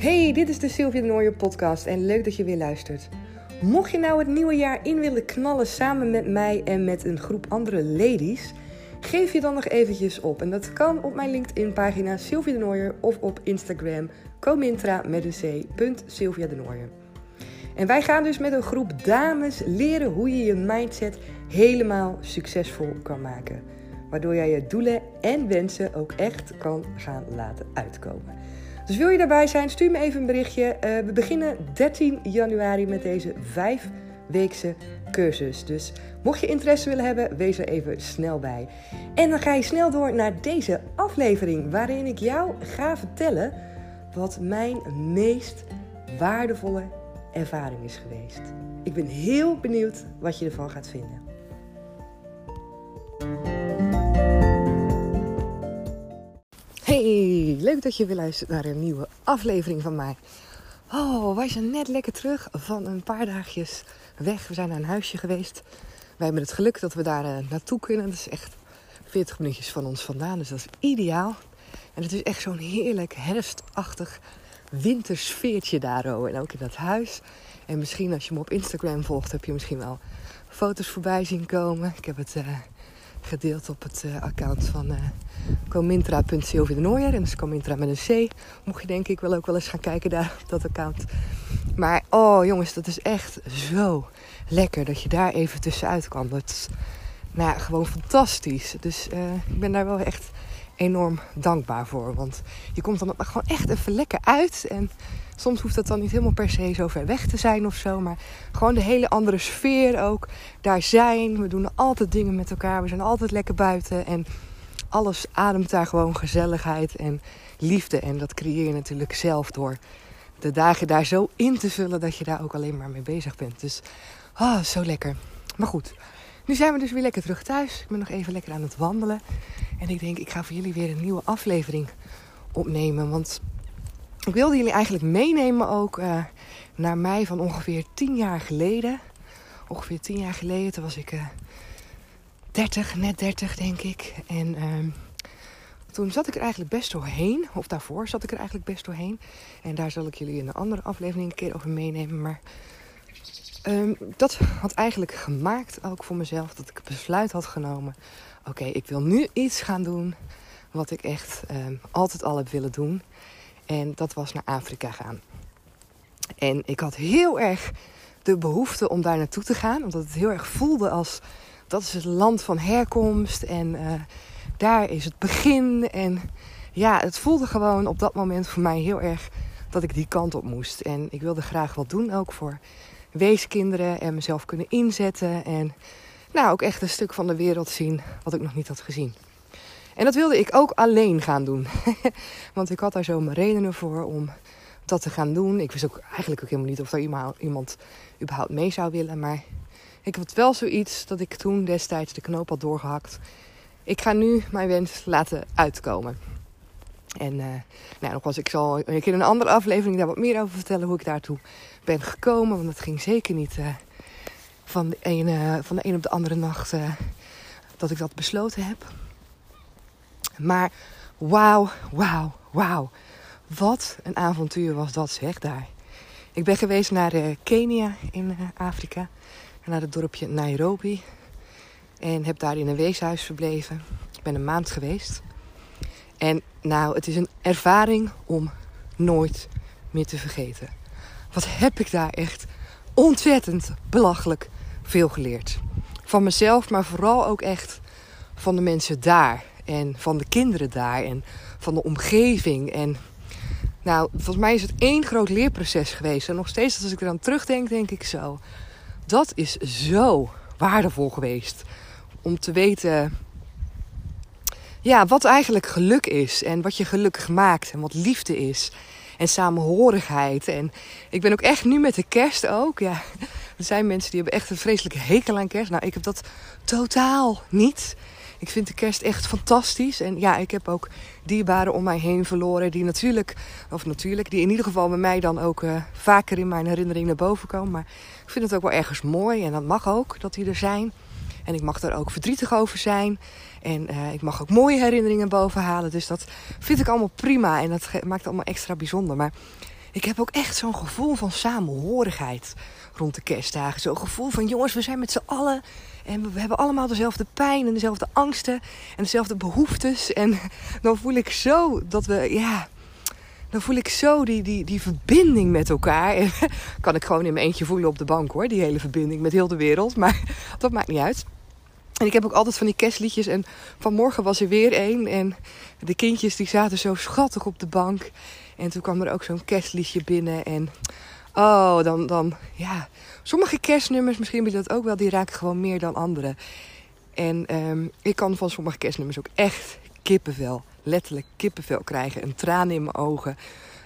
Hey, dit is de Sylvia de Nooijer podcast en leuk dat je weer luistert. Mocht je nou het nieuwe jaar in willen knallen samen met mij en met een groep andere ladies, geef je dan nog eventjes op. En dat kan op mijn LinkedIn pagina Sylvia de Nooijer of op Instagram comintra de. En wij gaan dus met een groep dames leren hoe je je mindset helemaal succesvol kan maken. Waardoor jij je doelen en wensen ook echt kan gaan laten uitkomen. Dus wil je daarbij zijn, stuur me even een berichtje. Uh, we beginnen 13 januari met deze vijfweekse cursus. Dus mocht je interesse willen hebben, wees er even snel bij. En dan ga je snel door naar deze aflevering, waarin ik jou ga vertellen wat mijn meest waardevolle ervaring is geweest. Ik ben heel benieuwd wat je ervan gaat vinden. Leuk dat je weer luistert naar een nieuwe aflevering van mij. Oh, wij zijn net lekker terug van een paar dagjes weg. We zijn naar een huisje geweest. Wij hebben het geluk dat we daar uh, naartoe kunnen. Dat is echt 40 minuutjes van ons vandaan, dus dat is ideaal. En het is echt zo'n heerlijk herfstachtig wintersfeertje daar. Oh. En ook in dat huis. En misschien als je me op Instagram volgt, heb je misschien wel foto's voorbij zien komen. Ik heb het uh, gedeeld op het uh, account van uh, comintra.sylvie de Nooijer. En dus Comintra met een C. Mocht je denk ik wel ook wel eens gaan kijken daar op dat account. Maar oh jongens, dat is echt zo lekker dat je daar even tussenuit kan. Dat is nou, gewoon fantastisch. Dus ik ben daar wel echt enorm dankbaar voor. Want je komt dan gewoon echt even lekker uit. En soms hoeft dat dan niet helemaal per se zo ver weg te zijn of zo. Maar gewoon de hele andere sfeer ook. Daar zijn. We doen altijd dingen met elkaar. We zijn altijd lekker buiten. En alles ademt daar gewoon gezelligheid en liefde. En dat creëer je natuurlijk zelf door de dagen daar zo in te vullen dat je daar ook alleen maar mee bezig bent. Dus ah, zo lekker. Maar goed, nu zijn we dus weer lekker terug thuis. Ik ben nog even lekker aan het wandelen. En ik denk, ik ga voor jullie weer een nieuwe aflevering opnemen. Want ik wilde jullie eigenlijk meenemen ook uh, naar mij van ongeveer tien jaar geleden. Ongeveer tien jaar geleden, toen was ik uh, 30, net 30 denk ik. En uh, toen zat ik er eigenlijk best doorheen. Of daarvoor zat ik er eigenlijk best doorheen. En daar zal ik jullie in een andere aflevering een keer over meenemen. Maar um, dat had eigenlijk gemaakt ook voor mezelf dat ik besluit had genomen oké, ik wil nu iets gaan doen wat ik echt ehm, altijd al heb willen doen. En dat was naar Afrika gaan. En ik had heel erg de behoefte om daar naartoe te gaan. Omdat het heel erg voelde als dat is het land van herkomst. En uh, daar is het begin. En ja, het voelde gewoon op dat moment voor mij heel erg dat ik die kant op moest. En ik wilde graag wat doen ook voor weeskinderen en mezelf kunnen inzetten. En nou, ook echt een stuk van de wereld zien wat ik nog niet had gezien. En dat wilde ik ook alleen gaan doen. Want ik had daar zo mijn redenen voor om dat te gaan doen. Ik wist ook eigenlijk ook helemaal niet of er iemand überhaupt mee zou willen. Maar ik had wel zoiets dat ik toen destijds de knoop had doorgehakt. Ik ga nu mijn wens laten uitkomen. En uh, nou, nog was ik zal in een andere aflevering daar wat meer over vertellen hoe ik daartoe ben gekomen. Want het ging zeker niet uh, van de ene, van de een op de andere nacht uh, dat ik dat besloten heb. Maar wauw, wauw, wauw. Wat een avontuur was dat zeg daar. Ik ben geweest naar Kenia in Afrika. Naar het dorpje Nairobi. En heb daar in een weeshuis verbleven. Ik ben een maand geweest. En nou, het is een ervaring om nooit meer te vergeten. Wat heb ik daar echt ontzettend belachelijk veel geleerd. Van mezelf, maar vooral ook echt van de mensen daar. En van de kinderen daar. En van de omgeving. En nou, volgens mij is het één groot leerproces geweest. En nog steeds als ik eraan terugdenk, denk ik zo. Dat is zo waardevol geweest. Om te weten ja, wat eigenlijk geluk is. En wat je gelukkig maakt. En wat liefde is. En samenhorigheid. En ik ben ook echt nu met de kerst ook. Ja, er zijn mensen die hebben echt een vreselijke hekel aan kerst. Nou, ik heb dat totaal niet. Ik vind de kerst echt fantastisch. En ja, ik heb ook dierbaren om mij heen verloren. Die natuurlijk, of natuurlijk, die in ieder geval bij mij dan ook uh, vaker in mijn herinnering naar boven komen. Maar ik vind het ook wel ergens mooi. En dat mag ook, dat die er zijn. En ik mag daar ook verdrietig over zijn. En uh, ik mag ook mooie herinneringen boven halen. Dus dat vind ik allemaal prima. En dat maakt het allemaal extra bijzonder. Maar ik heb ook echt zo'n gevoel van samenhorigheid rond de kerstdagen. Zo'n gevoel van jongens, we zijn met z'n allen. En we hebben allemaal dezelfde pijn en dezelfde angsten en dezelfde behoeftes. En dan voel ik zo dat we, ja, dan voel ik zo die, die, die verbinding met elkaar. En kan ik gewoon in mijn eentje voelen op de bank hoor, die hele verbinding met heel de wereld. Maar dat maakt niet uit. En ik heb ook altijd van die kerstliedjes. En vanmorgen was er weer één. En de kindjes die zaten zo schattig op de bank. En toen kwam er ook zo'n kerstliedje binnen. En oh, dan, dan ja. Sommige kerstnummers, misschien ben je dat ook wel, die raken gewoon meer dan andere. En ehm, ik kan van sommige kerstnummers ook echt kippenvel, letterlijk kippenvel krijgen. Een traan in mijn ogen.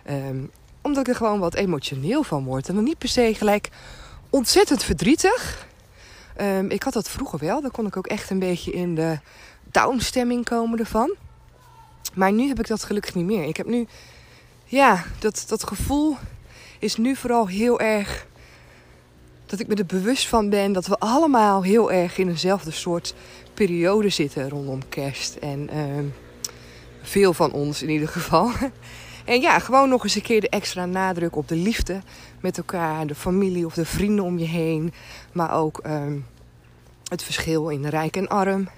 Ehm, omdat ik er gewoon wat emotioneel van word. En dan niet per se gelijk ontzettend verdrietig. Ehm, ik had dat vroeger wel. Dan kon ik ook echt een beetje in de downstemming komen ervan. Maar nu heb ik dat gelukkig niet meer. Ik heb nu, ja, dat, dat gevoel is nu vooral heel erg dat ik me er bewust van ben dat we allemaal heel erg in eenzelfde soort periode zitten rondom kerst. En ehm, veel van ons in ieder geval. En ja, gewoon nog eens een keer de extra nadruk op de liefde met elkaar, de familie of de vrienden om je heen. Maar ook ehm, het verschil in rijk en arm,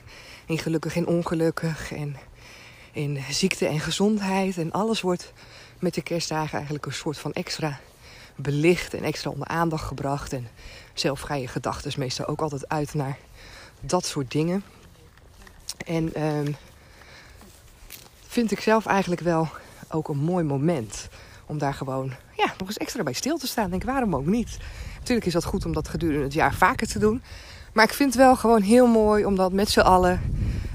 in gelukkig en ongelukkig, en in ziekte en gezondheid. En alles wordt met de kerstdagen eigenlijk een soort van extra belicht en extra onder aandacht gebracht. En zelf ga je gedachten meestal ook altijd uit naar dat soort dingen. En um, vind ik zelf eigenlijk wel ook een mooi moment om daar gewoon ja, nog eens extra bij stil te staan. Denk, waarom ook niet? Natuurlijk is dat goed om dat gedurende het jaar vaker te doen. Maar ik vind het wel gewoon heel mooi om dat met z'n allen,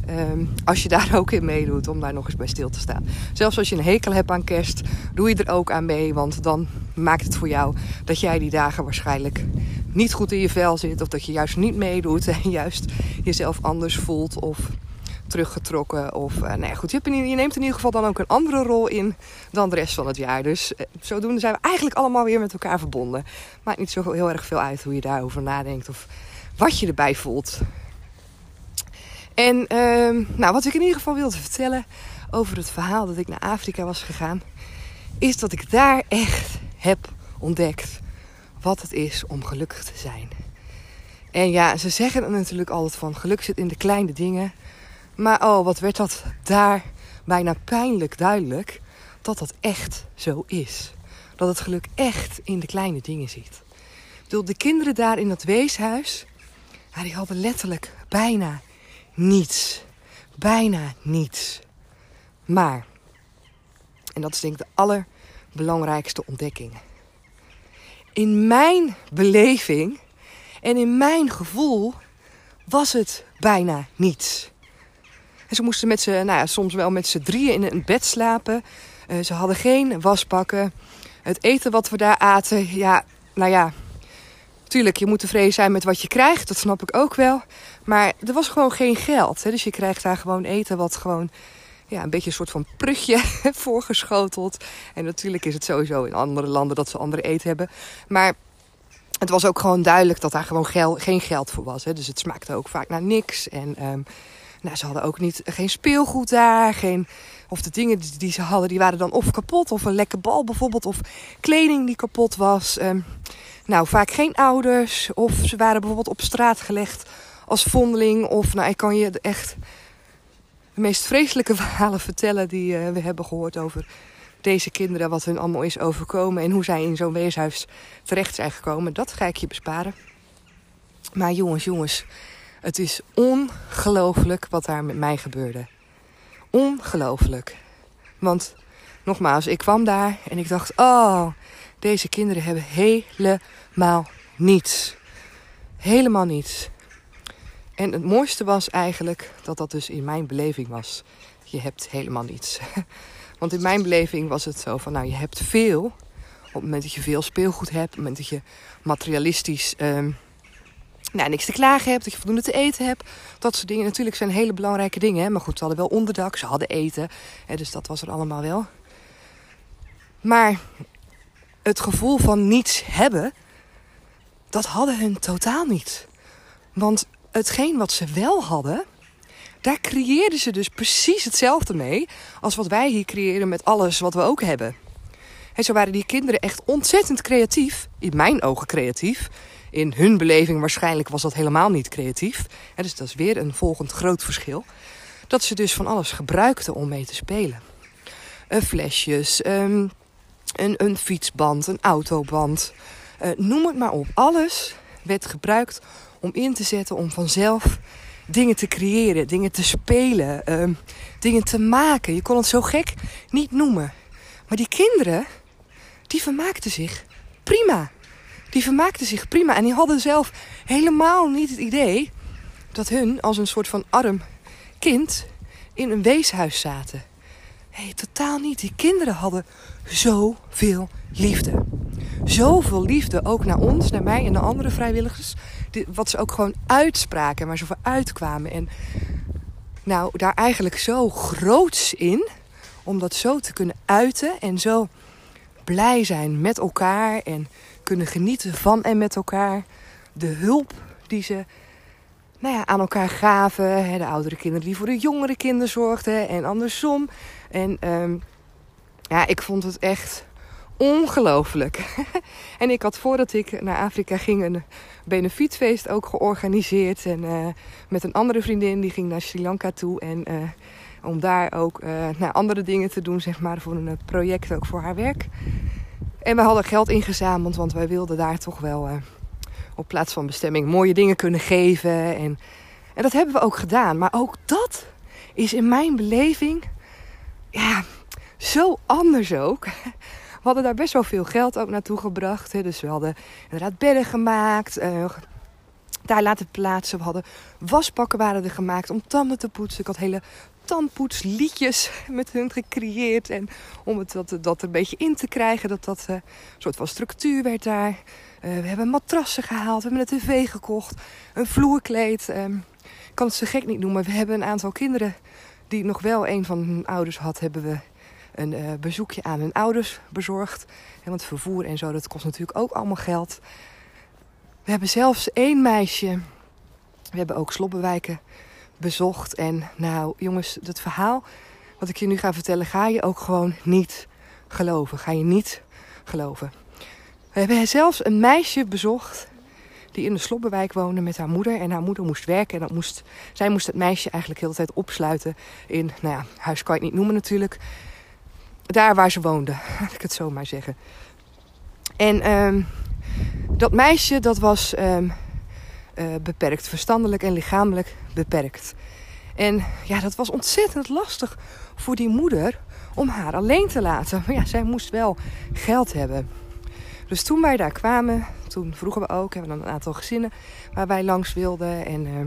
um, als je daar ook in meedoet, om daar nog eens bij stil te staan. Zelfs als je een hekel hebt aan kerst, doe je er ook aan mee. Want dan maakt het voor jou dat jij die dagen waarschijnlijk niet goed in je vel zit. Of dat je juist niet meedoet en juist jezelf anders voelt. Of teruggetrokken. Of uh, nou ja, goed, je, je, neemt in ieder geval dan ook een andere rol in dan de rest van het jaar. Dus uh, zodoende zijn we eigenlijk allemaal weer met elkaar verbonden. Maakt niet zo heel erg veel uit hoe je daarover nadenkt of wat je erbij voelt. En uh, nou, wat ik in ieder geval wilde vertellen over het verhaal dat ik naar Afrika was gegaan, is dat ik daar echt heb ontdekt wat het is om gelukkig te zijn. En ja, ze zeggen natuurlijk altijd van geluk zit in de kleine dingen. Maar oh, wat werd dat daar bijna pijnlijk duidelijk dat dat echt zo is. Dat het geluk echt in de kleine dingen zit. De kinderen daar in dat weeshuis, die hadden letterlijk bijna niets. Bijna niets. Maar, en dat is denk ik de allerbelangrijkste ontdekking. In mijn beleving en in mijn gevoel was het bijna niets. En ze moesten met z'n, nou ja, soms wel met z'n drieën in een bed slapen. Uh, ze hadden geen waspakken. Het eten wat we daar aten, ja, nou ja. Tuurlijk, je moet tevreden zijn met wat je krijgt, dat snap ik ook wel. Maar er was gewoon geen geld. Hè? Dus je krijgt daar gewoon eten wat gewoon ja, een beetje een soort van prutje voorgeschoteld. En natuurlijk is het sowieso in andere landen dat ze andere eten hebben. Maar het was ook gewoon duidelijk dat daar gewoon geen geld voor was. Hè? Dus het smaakte ook vaak naar niks. En um, nou, ze hadden ook niet, geen speelgoed daar. Geen, of de dingen die ze hadden, die waren dan of kapot. Of een lekke bal bijvoorbeeld. Of kleding die kapot was. Um, nou, vaak geen ouders. Of ze waren bijvoorbeeld op straat gelegd als vondeling. Of nou, ik kan je echt de meest vreselijke verhalen vertellen die uh, we hebben gehoord over deze kinderen. Wat hun allemaal is overkomen. En hoe zij in zo'n weeshuis terecht zijn gekomen. Dat ga ik je besparen. Maar jongens, jongens. Het is ongelooflijk wat daar met mij gebeurde. Ongelooflijk. Want nogmaals, ik kwam daar en ik dacht: oh, deze kinderen hebben helemaal niets. Helemaal niets. En het mooiste was eigenlijk dat dat dus in mijn beleving was. Je hebt helemaal niets. Want in mijn beleving was het zo van: nou, je hebt veel. Op het moment dat je veel speelgoed hebt, op het moment dat je materialistisch. Um, nou, niks te klagen hebt, dat je voldoende te eten hebt. Dat soort dingen. Natuurlijk zijn hele belangrijke dingen. Hè? Maar goed, ze hadden wel onderdak, ze hadden eten. Hè? Dus dat was er allemaal wel. Maar het gevoel van niets hebben, dat hadden hun totaal niet. Want hetgeen wat ze wel hadden, daar creëerden ze dus precies hetzelfde mee als wat wij hier creëren met alles wat we ook hebben. En zo waren die kinderen echt ontzettend creatief. In mijn ogen creatief. In hun beleving waarschijnlijk was dat helemaal niet creatief. dus dat is weer een volgend groot verschil. Dat ze dus van alles gebruikten om mee te spelen. Flesjes, um, een, een fietsband, een autoband. Uh, noem het maar op. Alles werd gebruikt om in te zetten om vanzelf dingen te creëren, dingen te spelen, um, dingen te maken. Je kon het zo gek niet noemen. Maar die kinderen, die vermaakten zich prima. Die vermaakten zich prima en die hadden zelf helemaal niet het idee dat hun als een soort van arm kind in een weeshuis zaten. hey, totaal niet. Die kinderen hadden zoveel liefde. Zoveel liefde ook naar ons, naar mij en de andere vrijwilligers. Wat ze ook gewoon uitspraken, maar zoveel uitkwamen. En nou, daar eigenlijk zo groots in. Om dat zo te kunnen uiten en zo blij zijn met elkaar. En kunnen genieten van en met elkaar. De hulp die ze nou ja, aan elkaar gaven. De oudere kinderen die voor de jongere kinderen zorgden en andersom. En um, ja, ik vond het echt ongelooflijk. en ik had voordat ik naar Afrika ging een benefietfeest ook georganiseerd. En uh, met een andere vriendin die ging naar Sri Lanka toe. En uh, om daar ook uh, nou, andere dingen te doen, zeg maar, voor een project ook voor haar werk. En we hadden geld ingezameld, want wij wilden daar toch wel op plaats van bestemming mooie dingen kunnen geven. En, en dat hebben we ook gedaan. Maar ook dat is in mijn beleving ja, zo anders ook. We hadden daar best wel veel geld ook naartoe gebracht. Hè. Dus we hadden inderdaad bedden gemaakt. Uh, daar laten plaatsen. We hadden waspakken waren er gemaakt om tanden te poetsen. Ik had hele tandpoetsliedjes met hun gecreëerd. En om het dat, dat er een beetje in te krijgen. Dat dat uh, een soort van structuur werd daar. Uh, we hebben matrassen gehaald. We hebben een tv gekocht. Een vloerkleed. Ik kan het zo gek niet noemen. We hebben een aantal kinderen die nog wel een van hun ouders had. Hebben we een uh, bezoekje aan hun ouders bezorgd. En want vervoer en zo, dat kost natuurlijk ook allemaal geld. We hebben zelfs één meisje. We hebben ook sloppenwijken bezocht. En nou, jongens, dat verhaal wat ik je nu ga vertellen, ga je ook gewoon niet geloven. Ga je niet geloven. We hebben zelfs een meisje bezocht die in de Slobbenwijk woonde met haar moeder. En haar moeder moest werken. En dat moest, zij moest het meisje eigenlijk heel de tijd opsluiten in, nou ja, huis kan je het niet noemen natuurlijk daar waar ze woonde, laat ik het zo maar zeggen. En um, dat meisje, dat was um, uh, beperkt, verstandelijk en lichamelijk beperkt. En ja, dat was ontzettend lastig voor die moeder om haar alleen te laten. Maar ja, zij moest wel geld hebben. Dus toen wij daar kwamen, toen vroegen we ook, hebben we dan een aantal gezinnen waar wij langs wilden. En uh,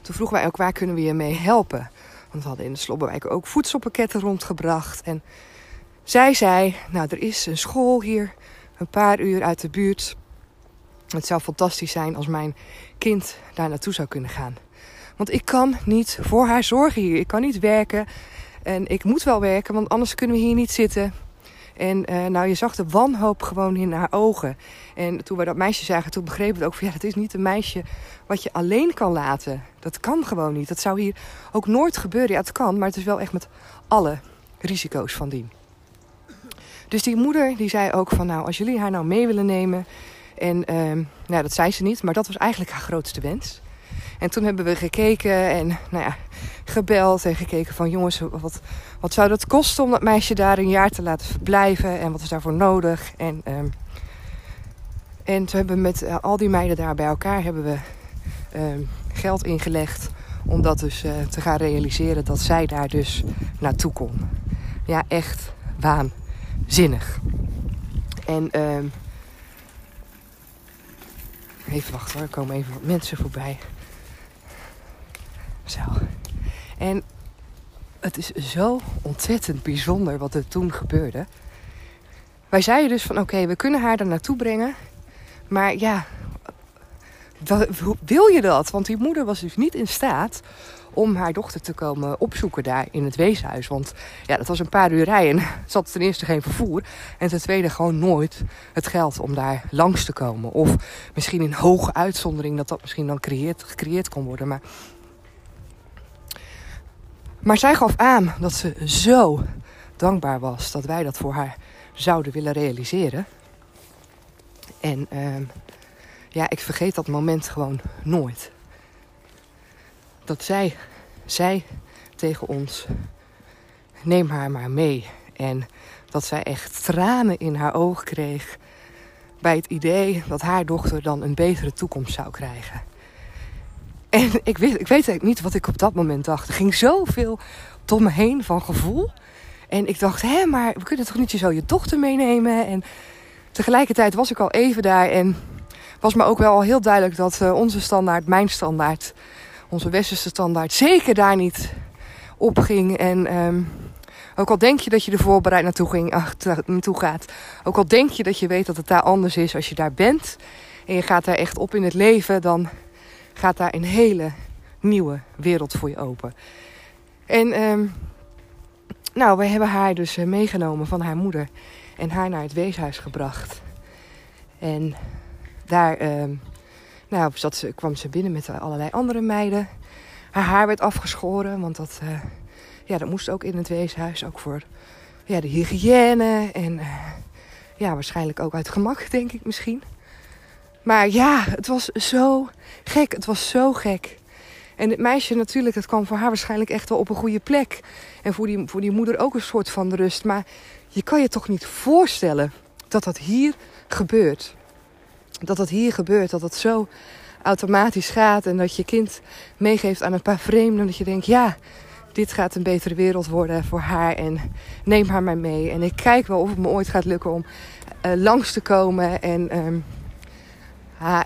toen vroegen wij ook, waar kunnen we je mee helpen? Want we hadden in de Slobberwijk ook voedselpakketten rondgebracht. En zij zei, nou er is een school hier, een paar uur uit de buurt. Het zou fantastisch zijn als mijn kind daar naartoe zou kunnen gaan. Want ik kan niet voor haar zorgen hier. Ik kan niet werken. En ik moet wel werken, want anders kunnen we hier niet zitten. En uh, nou, je zag de wanhoop gewoon in haar ogen. En toen we dat meisje zagen, toen begrepen we ook van ja, het is niet een meisje wat je alleen kan laten. Dat kan gewoon niet. Dat zou hier ook nooit gebeuren. Ja, het kan, maar het is wel echt met alle risico's van dien. Dus die moeder die zei ook van nou, als jullie haar nou mee willen nemen. En uh, nou, dat zei ze niet, maar dat was eigenlijk haar grootste wens. En toen hebben we gekeken en nou ja, gebeld en gekeken van jongens, wat, wat zou dat kosten om dat meisje daar een jaar te laten verblijven en wat is daarvoor nodig? En, um, en toen hebben we met uh, al die meiden daar bij elkaar hebben we um, geld ingelegd om dat dus uh, te gaan realiseren dat zij daar dus naartoe kon. Ja, echt waanzinnig. En um, even wachten hoor, er komen even wat mensen voorbij. Zo. En het is zo ontzettend bijzonder wat er toen gebeurde. Wij zeiden dus van oké, we kunnen haar er naartoe brengen. Maar ja, wil je dat? Want die moeder was dus niet in staat om haar dochter te komen opzoeken daar in het weeshuis. Want ja, dat was een paar uur rijden. Ze ten eerste geen vervoer. En ten tweede gewoon nooit het geld om daar langs te komen. Of misschien in hoge uitzondering dat dat misschien dan gecreëerd kon worden. Maar maar zij gaf aan dat ze zo dankbaar was dat wij dat voor haar zouden willen realiseren. En ehm, ja, ik vergeet dat moment gewoon nooit. Dat zij, zij tegen ons, neem haar maar mee. En dat zij echt tranen in haar ogen kreeg bij het idee dat haar dochter dan een betere toekomst zou krijgen. En ik weet, ik weet eigenlijk niet wat ik op dat moment dacht. Er ging zoveel door me heen van gevoel. En ik dacht, hé, maar we kunnen toch niet zo je dochter meenemen? En tegelijkertijd was ik al even daar en was me ook wel heel duidelijk dat uh, onze standaard, mijn standaard, onze westerse standaard, zeker daar niet op ging. En um, ook al denk je dat je er voorbereid naartoe, ging, ach, naartoe gaat, ook al denk je dat je weet dat het daar anders is als je daar bent en je gaat daar echt op in het leven, dan gaat daar een hele nieuwe wereld voor je open. En um, nou, we hebben haar dus eh, meegenomen van haar moeder en haar naar het weeshuis gebracht. En daar uh, nou, zat ze, kwam ze binnen met allerlei andere meiden. Haar haar werd afgeschoren, want dat, uh, ja, dat moest ook in het weeshuis. Ook voor ja, de hygiëne en uh, ja, waarschijnlijk ook uit gemak, denk ik misschien. Maar ja, het was zo gek. Het was zo gek. En het meisje natuurlijk, het kwam voor haar waarschijnlijk echt wel op een goede plek. En voor die, voor die moeder ook een soort van rust. Maar je kan je toch niet voorstellen dat dat hier gebeurt. Dat dat hier gebeurt, dat dat zo automatisch gaat. En dat je kind meegeeft aan een paar vreemden. Dat je denkt, ja, dit gaat een betere wereld worden voor haar. En neem haar maar mee. En ik kijk wel of het me ooit gaat lukken om uh, langs te komen. En ha,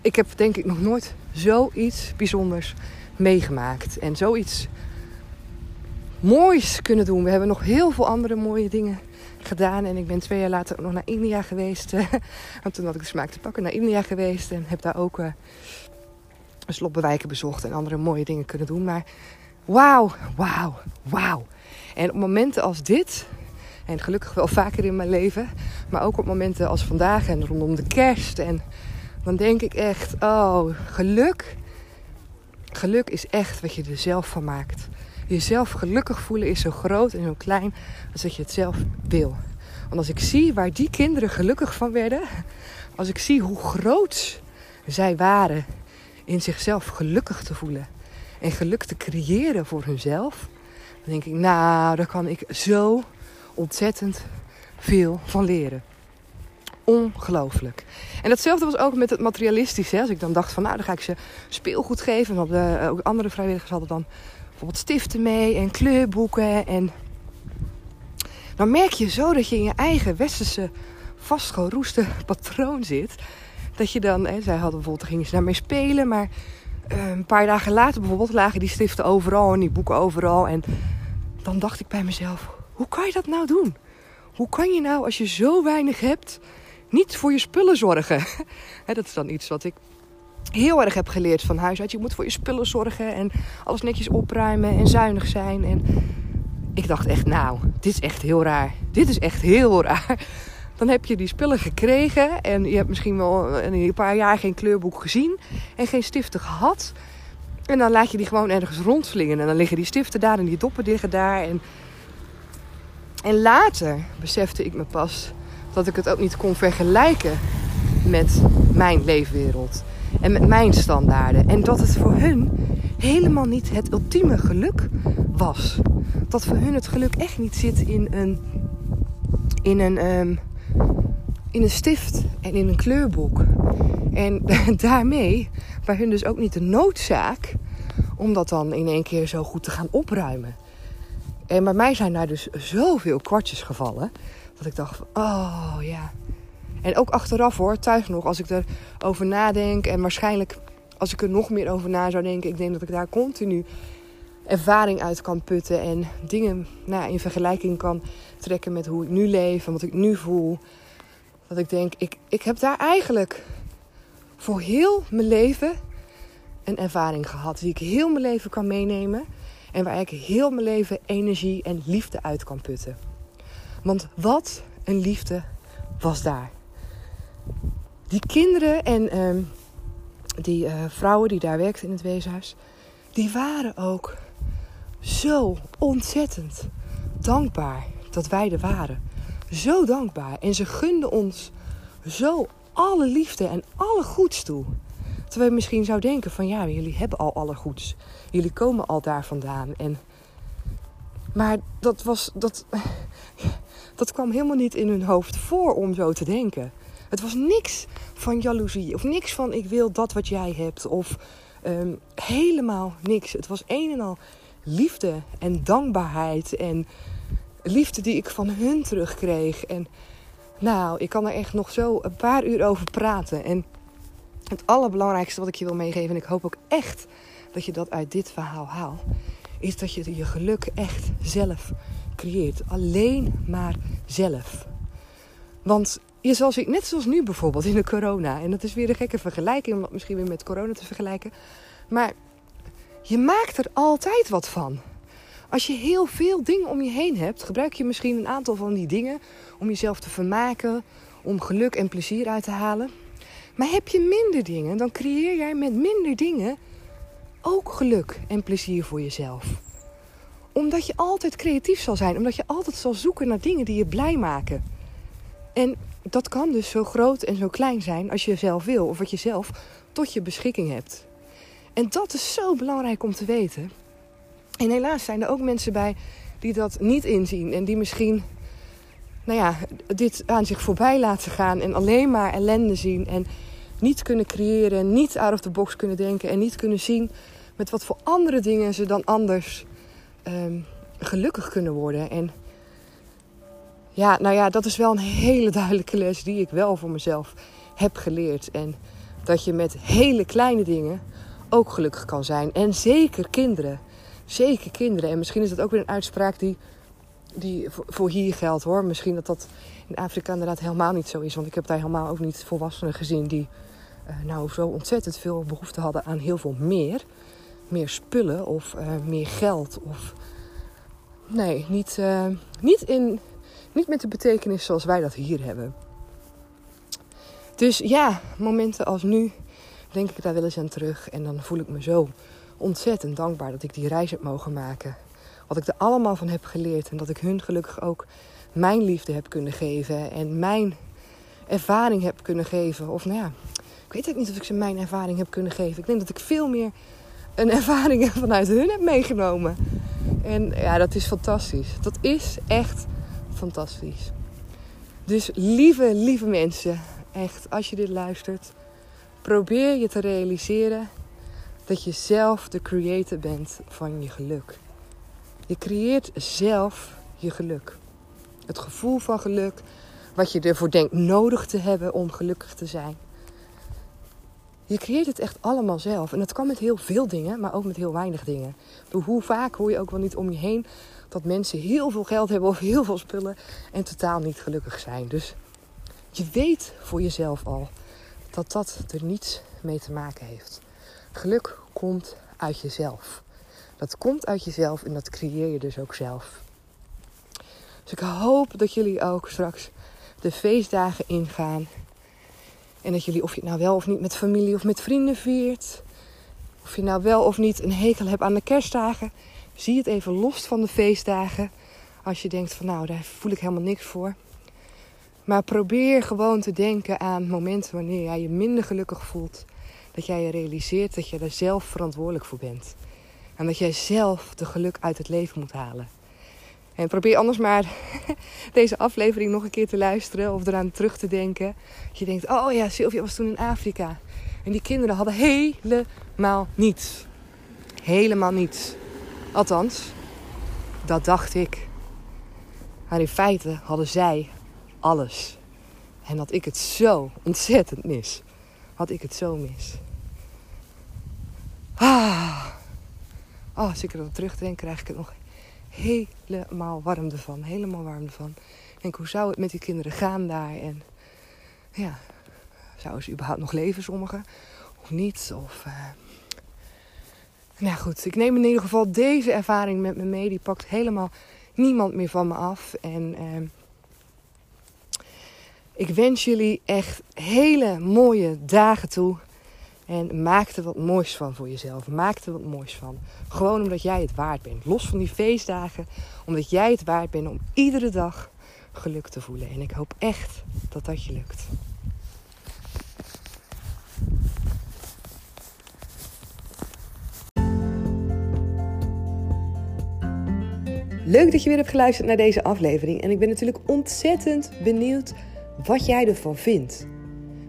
ik heb denk ik nog nooit zoiets bijzonders meegemaakt. En zoiets moois kunnen doen. We hebben nog heel veel andere mooie dingen gedaan. En ik ben twee jaar later nog naar India geweest. Want toen had ik de smaak te pakken naar India geweest. En heb daar ook uh, slopbewijken bezocht en andere mooie dingen kunnen doen. Maar wauw, wauw, wauw. En op momenten als dit, en gelukkig wel vaker in mijn leven, maar ook op momenten als vandaag en rondom de kerst en dan denk ik echt, oh, geluk. Geluk is echt wat je er zelf van maakt. Jezelf gelukkig voelen is zo groot en zo klein als dat je het zelf wil. Want als ik zie waar die kinderen gelukkig van werden, als ik zie hoe groot zij waren in zichzelf gelukkig te voelen en geluk te creëren voor hunzelf, dan denk ik, nou, daar kan ik zo ontzettend veel van leren ongelooflijk. En datzelfde was ook met het materialistische. Als ik dan dacht van nou, dan ga ik ze speelgoed geven. En de, ook andere vrijwilligers hadden dan bijvoorbeeld stiften mee en kleurboeken. En dan merk je zo dat je in je eigen westerse vastgeroeste patroon zit. Dat je dan, hè, zij hadden bijvoorbeeld, gingen ze daarmee spelen. Maar uh, een paar dagen later bijvoorbeeld lagen die stiften overal en die boeken overal. En dan dacht ik bij mezelf, hoe kan je dat nou doen? Hoe kan je nou, als je zo weinig hebt, niet voor je spullen zorgen. dat is dan iets wat ik heel erg heb geleerd van huis uit. Je moet voor je spullen zorgen en alles netjes opruimen en zuinig zijn. En ik dacht echt, nou, dit is echt heel raar. Dit is echt heel raar. Dan heb je die spullen gekregen en je hebt misschien wel een paar jaar geen kleurboek gezien en geen stiften gehad. En dan laat je die gewoon ergens rondvlingen. En dan liggen die stiften daar en die doppen liggen daar. En, en later besefte ik me pas dat ik het ook niet kon vergelijken met mijn leefwereld en met mijn standaarden. En dat het voor hun helemaal niet het ultieme geluk was. Dat voor hun het geluk echt niet zit in een, in een, um, in een stift en in een kleurboek. En daarmee bij hun dus ook niet de noodzaak om dat dan in één keer zo goed te gaan opruimen. En bij mij zijn daar dus zoveel kwartjes gevallen. Dat ik dacht, oh ja. En ook achteraf hoor, thuis nog, als ik erover nadenk. En waarschijnlijk als ik er nog meer over na zou denken. Ik denk dat ik daar continu ervaring uit kan putten. En dingen nou, in vergelijking kan trekken met hoe ik nu leef en wat ik nu voel. Dat ik denk, ik, ik heb daar eigenlijk voor heel mijn leven een ervaring gehad. Die ik heel mijn leven kan meenemen. En waar ik heel mijn leven energie en liefde uit kan putten. Want wat een liefde was daar. Die kinderen en ehm, die uh, vrouwen die daar werkten in het weeshuis, die waren ook zo ontzettend dankbaar dat wij er waren. zo dankbaar. En ze gunden ons zo alle liefde en alle goeds toe. Terwijl je misschien zou denken van ja, jullie hebben al alle goeds. Jullie komen al daar vandaan. En, maar dat, was, dat, dat kwam helemaal niet in hun hoofd voor om zo te denken. Het was niks van jaloezie of niks van ik wil dat wat jij hebt. Of ehm, helemaal niks. Het was een en al liefde en dankbaarheid en liefde die ik van hun terugkreeg. En nou, ik kan er echt nog zo een paar uur over praten. En het allerbelangrijkste wat ik je wil meegeven, en ik hoop ook echt dat je dat uit dit verhaal haalt, is dat je je geluk echt zelf creëert. Alleen maar zelf. Want je zal zien, net zoals nu bijvoorbeeld in de corona, en dat is weer een gekke vergelijking om dat misschien weer met corona te vergelijken. Maar je maakt er altijd wat van. Als je heel veel dingen om je heen hebt, gebruik je misschien een aantal van die dingen om jezelf te vermaken, om geluk en plezier uit te halen. Maar heb je minder dingen, dan creëer jij met minder dingen ook geluk en plezier voor jezelf. Omdat je altijd creatief zal zijn, omdat je altijd zal zoeken naar dingen die je blij maken. En dat kan dus zo groot en zo klein zijn als je zelf wil, of wat je zelf tot je beschikking hebt. En dat is zo belangrijk om te weten. En helaas zijn er ook mensen bij die dat niet inzien en die misschien nou ja, dit aan zich voorbij laten gaan en alleen maar ellende zien en niet kunnen creëren, niet out of the box kunnen denken en niet kunnen zien met wat voor andere dingen ze dan anders um, gelukkig kunnen worden. En ja, nou ja, dat is wel een hele duidelijke les die ik wel voor mezelf heb geleerd. En dat je met hele kleine dingen ook gelukkig kan zijn. En zeker kinderen. Zeker kinderen. En misschien is dat ook weer een uitspraak die, die voor hier geldt hoor. Misschien dat dat in Afrika inderdaad helemaal niet zo is. Want ik heb daar helemaal ook niet volwassenen gezien die uh, nou zo ontzettend veel behoefte hadden aan heel veel meer. Meer spullen of uh, meer geld. Of nee, niet, uh, niet, in, niet met de betekenis zoals wij dat hier hebben. Dus ja, momenten als nu denk ik daar wel eens aan terug. En dan voel ik me zo ontzettend dankbaar dat ik die reis heb mogen maken. Wat ik er allemaal van heb geleerd. En dat ik hun gelukkig ook mijn liefde heb kunnen geven. En mijn ervaring heb kunnen geven. Of nou ja, ik weet ook niet of ik ze mijn ervaring heb kunnen geven. Ik denk dat ik veel meer een ervaring vanuit hun heb meegenomen. En ja, dat is fantastisch. Dat is echt fantastisch. Dus lieve, lieve mensen, echt, als je dit luistert, probeer je te realiseren dat je zelf de creator bent van je geluk. Je creëert zelf je geluk. Het gevoel van geluk, wat je ervoor denkt nodig te hebben om gelukkig te zijn. Je creëert het echt allemaal zelf. En dat kan met heel veel dingen, maar ook met heel weinig dingen. Hoe vaak hoor je ook wel niet om je heen dat mensen heel veel geld hebben of heel veel spullen en totaal niet gelukkig zijn. Dus je weet voor jezelf al dat dat er niets mee te maken heeft. Geluk komt uit jezelf. Dat komt uit jezelf en dat creëer je dus ook zelf. Dus ik hoop dat jullie ook straks de feestdagen ingaan. En dat jullie, of je het nou wel of niet met familie of met vrienden viert. Of je nou wel of niet een hekel hebt aan de kerstdagen. Zie het even los van de feestdagen. Als je denkt van nou, daar voel ik helemaal niks voor. Maar probeer gewoon te denken aan momenten wanneer jij je minder gelukkig voelt. Dat jij je realiseert dat je er zelf verantwoordelijk voor bent. En dat jij zelf de geluk uit het leven moet halen. En probeer anders maar deze aflevering nog een keer te luisteren of eraan terug te denken. Dat je denkt, oh ja, Sylvia was toen in Afrika. En die kinderen hadden helemaal niets. Helemaal niets. Althans, dat dacht ik. Maar in feite hadden zij alles. En dat ik het zo ontzettend mis. Had ik het zo mis. Ah. Oh, als ik er terugdenk, krijg ik het nog helemaal warm ervan. Helemaal warm ervan. Ik denk, hoe zou het met die kinderen gaan daar? En ja, zouden ze überhaupt nog leven, sommigen? Of niet? Of... Uh... Nou goed, ik neem in ieder geval deze ervaring met me mee. Die pakt helemaal niemand meer van me af. En uh, ik wens jullie echt hele mooie dagen toe. En maak er wat moois van voor jezelf. Maak er wat moois van. Gewoon omdat jij het waard bent. Los van die feestdagen. Omdat jij het waard bent om iedere dag geluk te voelen. En ik hoop echt dat dat je lukt. Leuk dat je weer hebt geluisterd naar deze aflevering. En ik ben natuurlijk ontzettend benieuwd wat jij ervan vindt.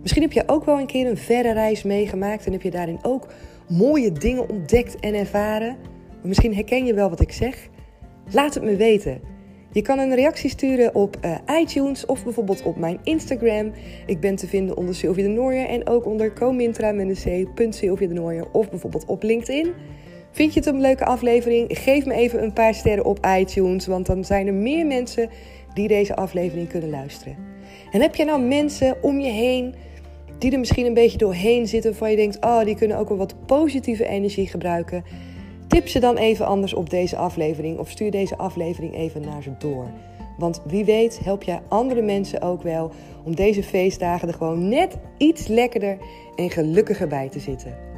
Misschien heb je ook wel een keer een verre reis meegemaakt en heb je daarin ook mooie dingen ontdekt en ervaren. misschien herken je wel wat ik zeg. Laat het me weten. Je kan een reactie sturen op uh, iTunes of bijvoorbeeld op mijn Instagram. Ik ben te vinden onder Sylvia de Nooijer en ook onder comintra de of bijvoorbeeld op LinkedIn. Vind je het een leuke aflevering? Geef me even een paar sterren op iTunes, want dan zijn er meer mensen die deze aflevering kunnen luisteren. En heb je nou mensen om je heen die er misschien een beetje doorheen zitten, waarvan je denkt, oh, die kunnen ook wel wat positieve energie gebruiken? Tip ze dan even anders op deze aflevering of stuur deze aflevering even naar ze door. Want wie weet help jij andere mensen ook wel om deze feestdagen er gewoon net iets lekkerder en gelukkiger bij te zitten.